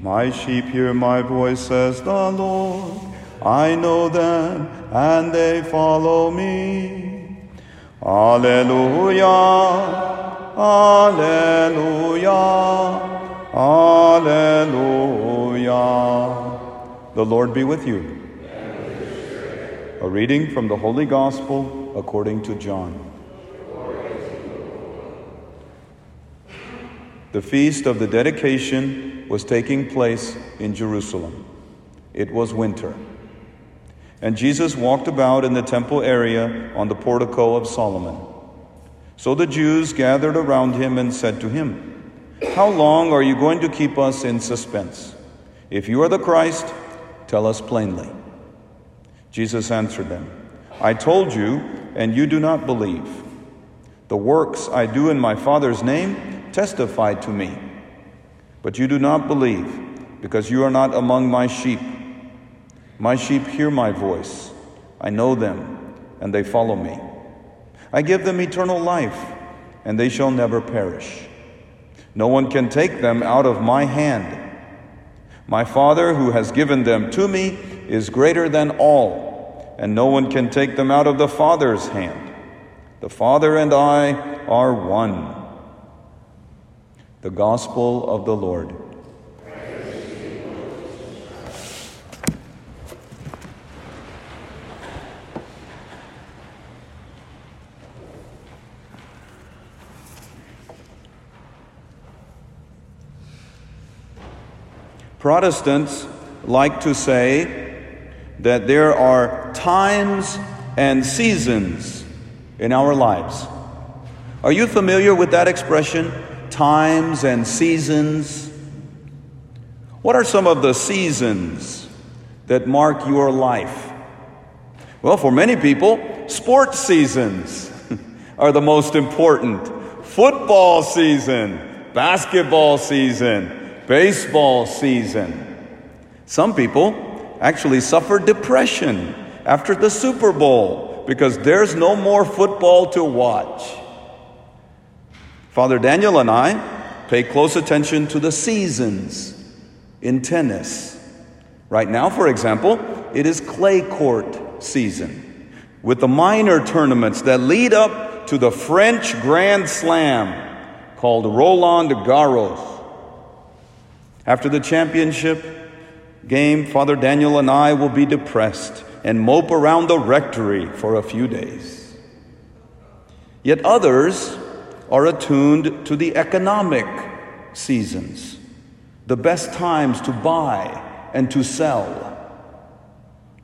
My sheep hear my voice, says the Lord. I know them, and they follow me. Alleluia, Alleluia, Alleluia. The Lord be with you. A reading from the Holy Gospel according to John. The feast of the dedication was taking place in Jerusalem. It was winter. And Jesus walked about in the temple area on the portico of Solomon. So the Jews gathered around him and said to him, How long are you going to keep us in suspense? If you are the Christ, tell us plainly. Jesus answered them, I told you, and you do not believe. The works I do in my Father's name testify to me. But you do not believe, because you are not among my sheep. My sheep hear my voice. I know them, and they follow me. I give them eternal life, and they shall never perish. No one can take them out of my hand. My Father, who has given them to me, is greater than all, and no one can take them out of the Father's hand. The Father and I are one. The Gospel of the Lord. Protestants like to say that there are times and seasons in our lives. Are you familiar with that expression? Times and seasons. What are some of the seasons that mark your life? Well, for many people, sports seasons are the most important. Football season, basketball season, baseball season. Some people actually suffer depression after the Super Bowl because there's no more football to watch. Father Daniel and I pay close attention to the seasons in tennis. Right now, for example, it is clay court season with the minor tournaments that lead up to the French Grand Slam called Roland Garros. After the championship game, Father Daniel and I will be depressed and mope around the rectory for a few days. Yet others are attuned to the economic seasons, the best times to buy and to sell.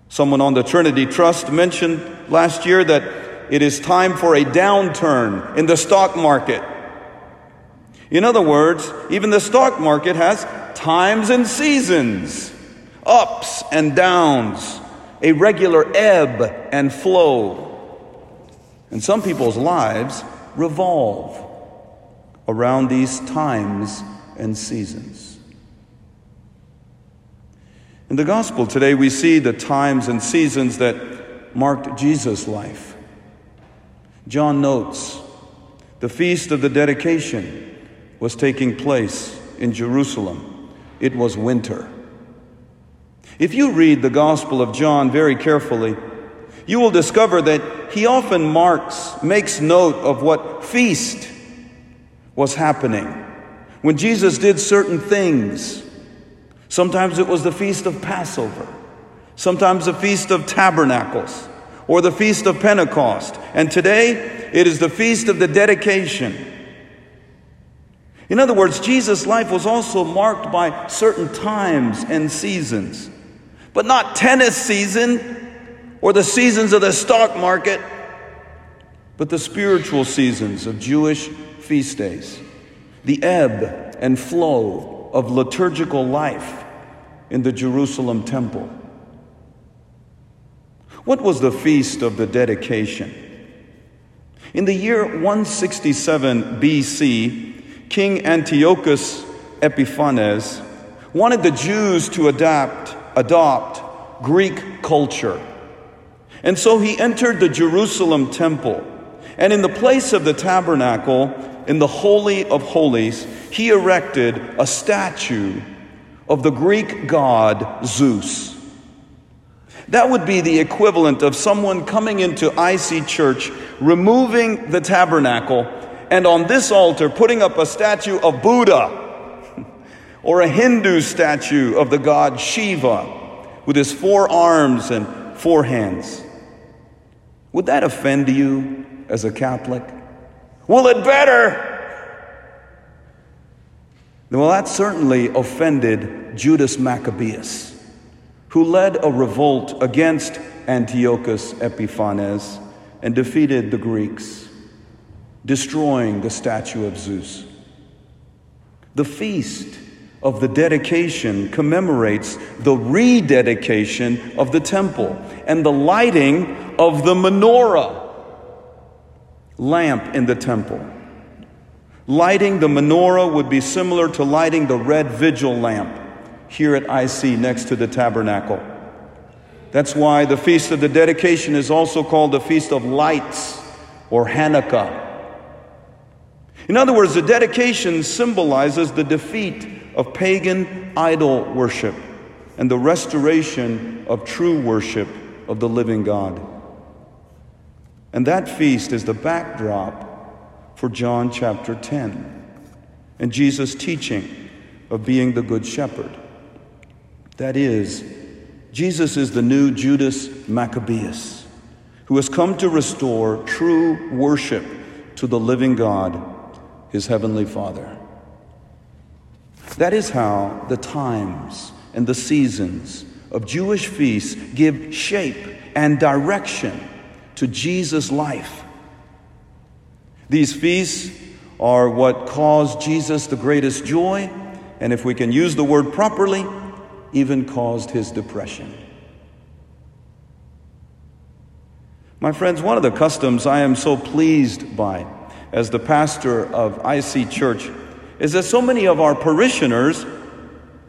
Someone on the Trinity Trust mentioned last year that it is time for a downturn in the stock market. In other words, even the stock market has times and seasons, ups and downs, a regular ebb and flow. And some people's lives revolve around these times and seasons. In the gospel today, we see the times and seasons that marked Jesus' life. John notes the feast of the dedication was taking place in Jerusalem. It was winter. If you read the Gospel of John very carefully, you will discover that he often marks, makes note of what feast was happening. When Jesus did certain things, sometimes it was the feast of Passover, sometimes the feast of tabernacles, or the feast of Pentecost, and today it is the feast of the dedication. In other words, Jesus' life was also marked by certain times and seasons but not tennis season or the seasons of the stock market, but the spiritual seasons of Jewish feast days, the ebb and flow of liturgical life in the Jerusalem temple. What was the feast of the dedication? In the year 167 BC, King Antiochus Epiphanes wanted the Jews to adapt adopt Greek culture. And so he entered the Jerusalem temple, and in the place of the tabernacle, in the Holy of Holies, he erected a statue of the Greek god Zeus. That would be the equivalent of someone coming into IC Church, removing the tabernacle, and on this altar putting up a statue of Buddha or a Hindu statue of the god Shiva with his four arms and four hands. Would that offend you as a Catholic? Well, it better. Well, that certainly offended Judas Maccabeus, who led a revolt against Antiochus Epiphanes and defeated the Greeks, destroying the statue of Zeus. The feast of the dedication commemorates the rededication of the temple and the lighting of the menorah lamp in the temple. Lighting the menorah would be similar to lighting the red vigil lamp here at IC next to the tabernacle. That's why the Feast of the Dedication is also called the Feast of Lights or Hanukkah. In other words, the dedication symbolizes the defeat of pagan idol worship and the restoration of true worship of the living God. And that feast is the backdrop for John chapter 10 and Jesus' teaching of being the Good Shepherd. That is, Jesus is the new Judas Maccabeus who has come to restore true worship to the living God, his heavenly Father. That is how the times and the seasons of Jewish feasts give shape and direction to Jesus' life. These feasts are what caused Jesus the greatest joy, and if we can use the word properly, even caused his depression. My friends, one of the customs I am so pleased by as the pastor of IC Church is that so many of our parishioners'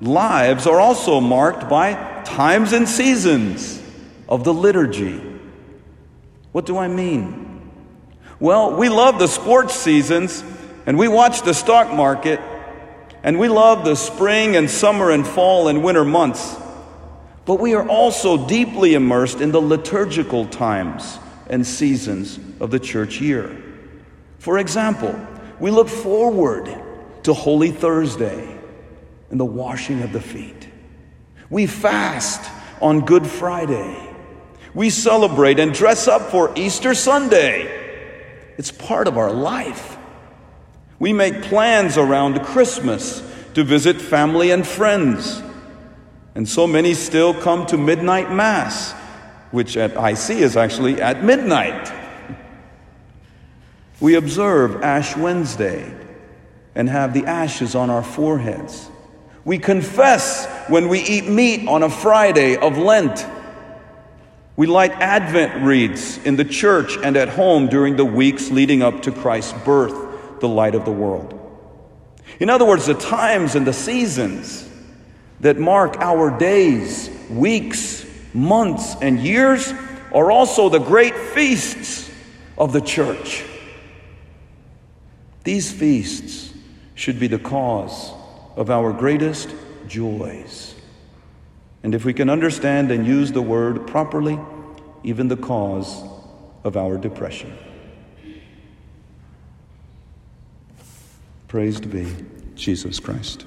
lives are also marked by times and seasons of the liturgy. What do I mean? Well, we love the sports seasons and we watch the stock market and we love the spring and summer and fall and winter months. But we are also deeply immersed in the liturgical times and seasons of the church year. For example, we look forward to Holy Thursday and the washing of the feet. We fast on Good Friday. We celebrate and dress up for Easter Sunday. It's part of our life. We make plans around Christmas to visit family and friends. And so many still come to midnight mass, which at IC is actually at midnight. We observe Ash Wednesday and have the ashes on our foreheads. We confess when we eat meat on a Friday of Lent. We light Advent wreaths in the church and at home during the weeks leading up to Christ's birth, the light of the world. In other words, the times and the seasons that mark our days, weeks, months, and years are also the great feasts of the church. These feasts should be the cause of our greatest joys. And if we can understand and use the word properly, even the cause of our depression. Praised be Jesus Christ.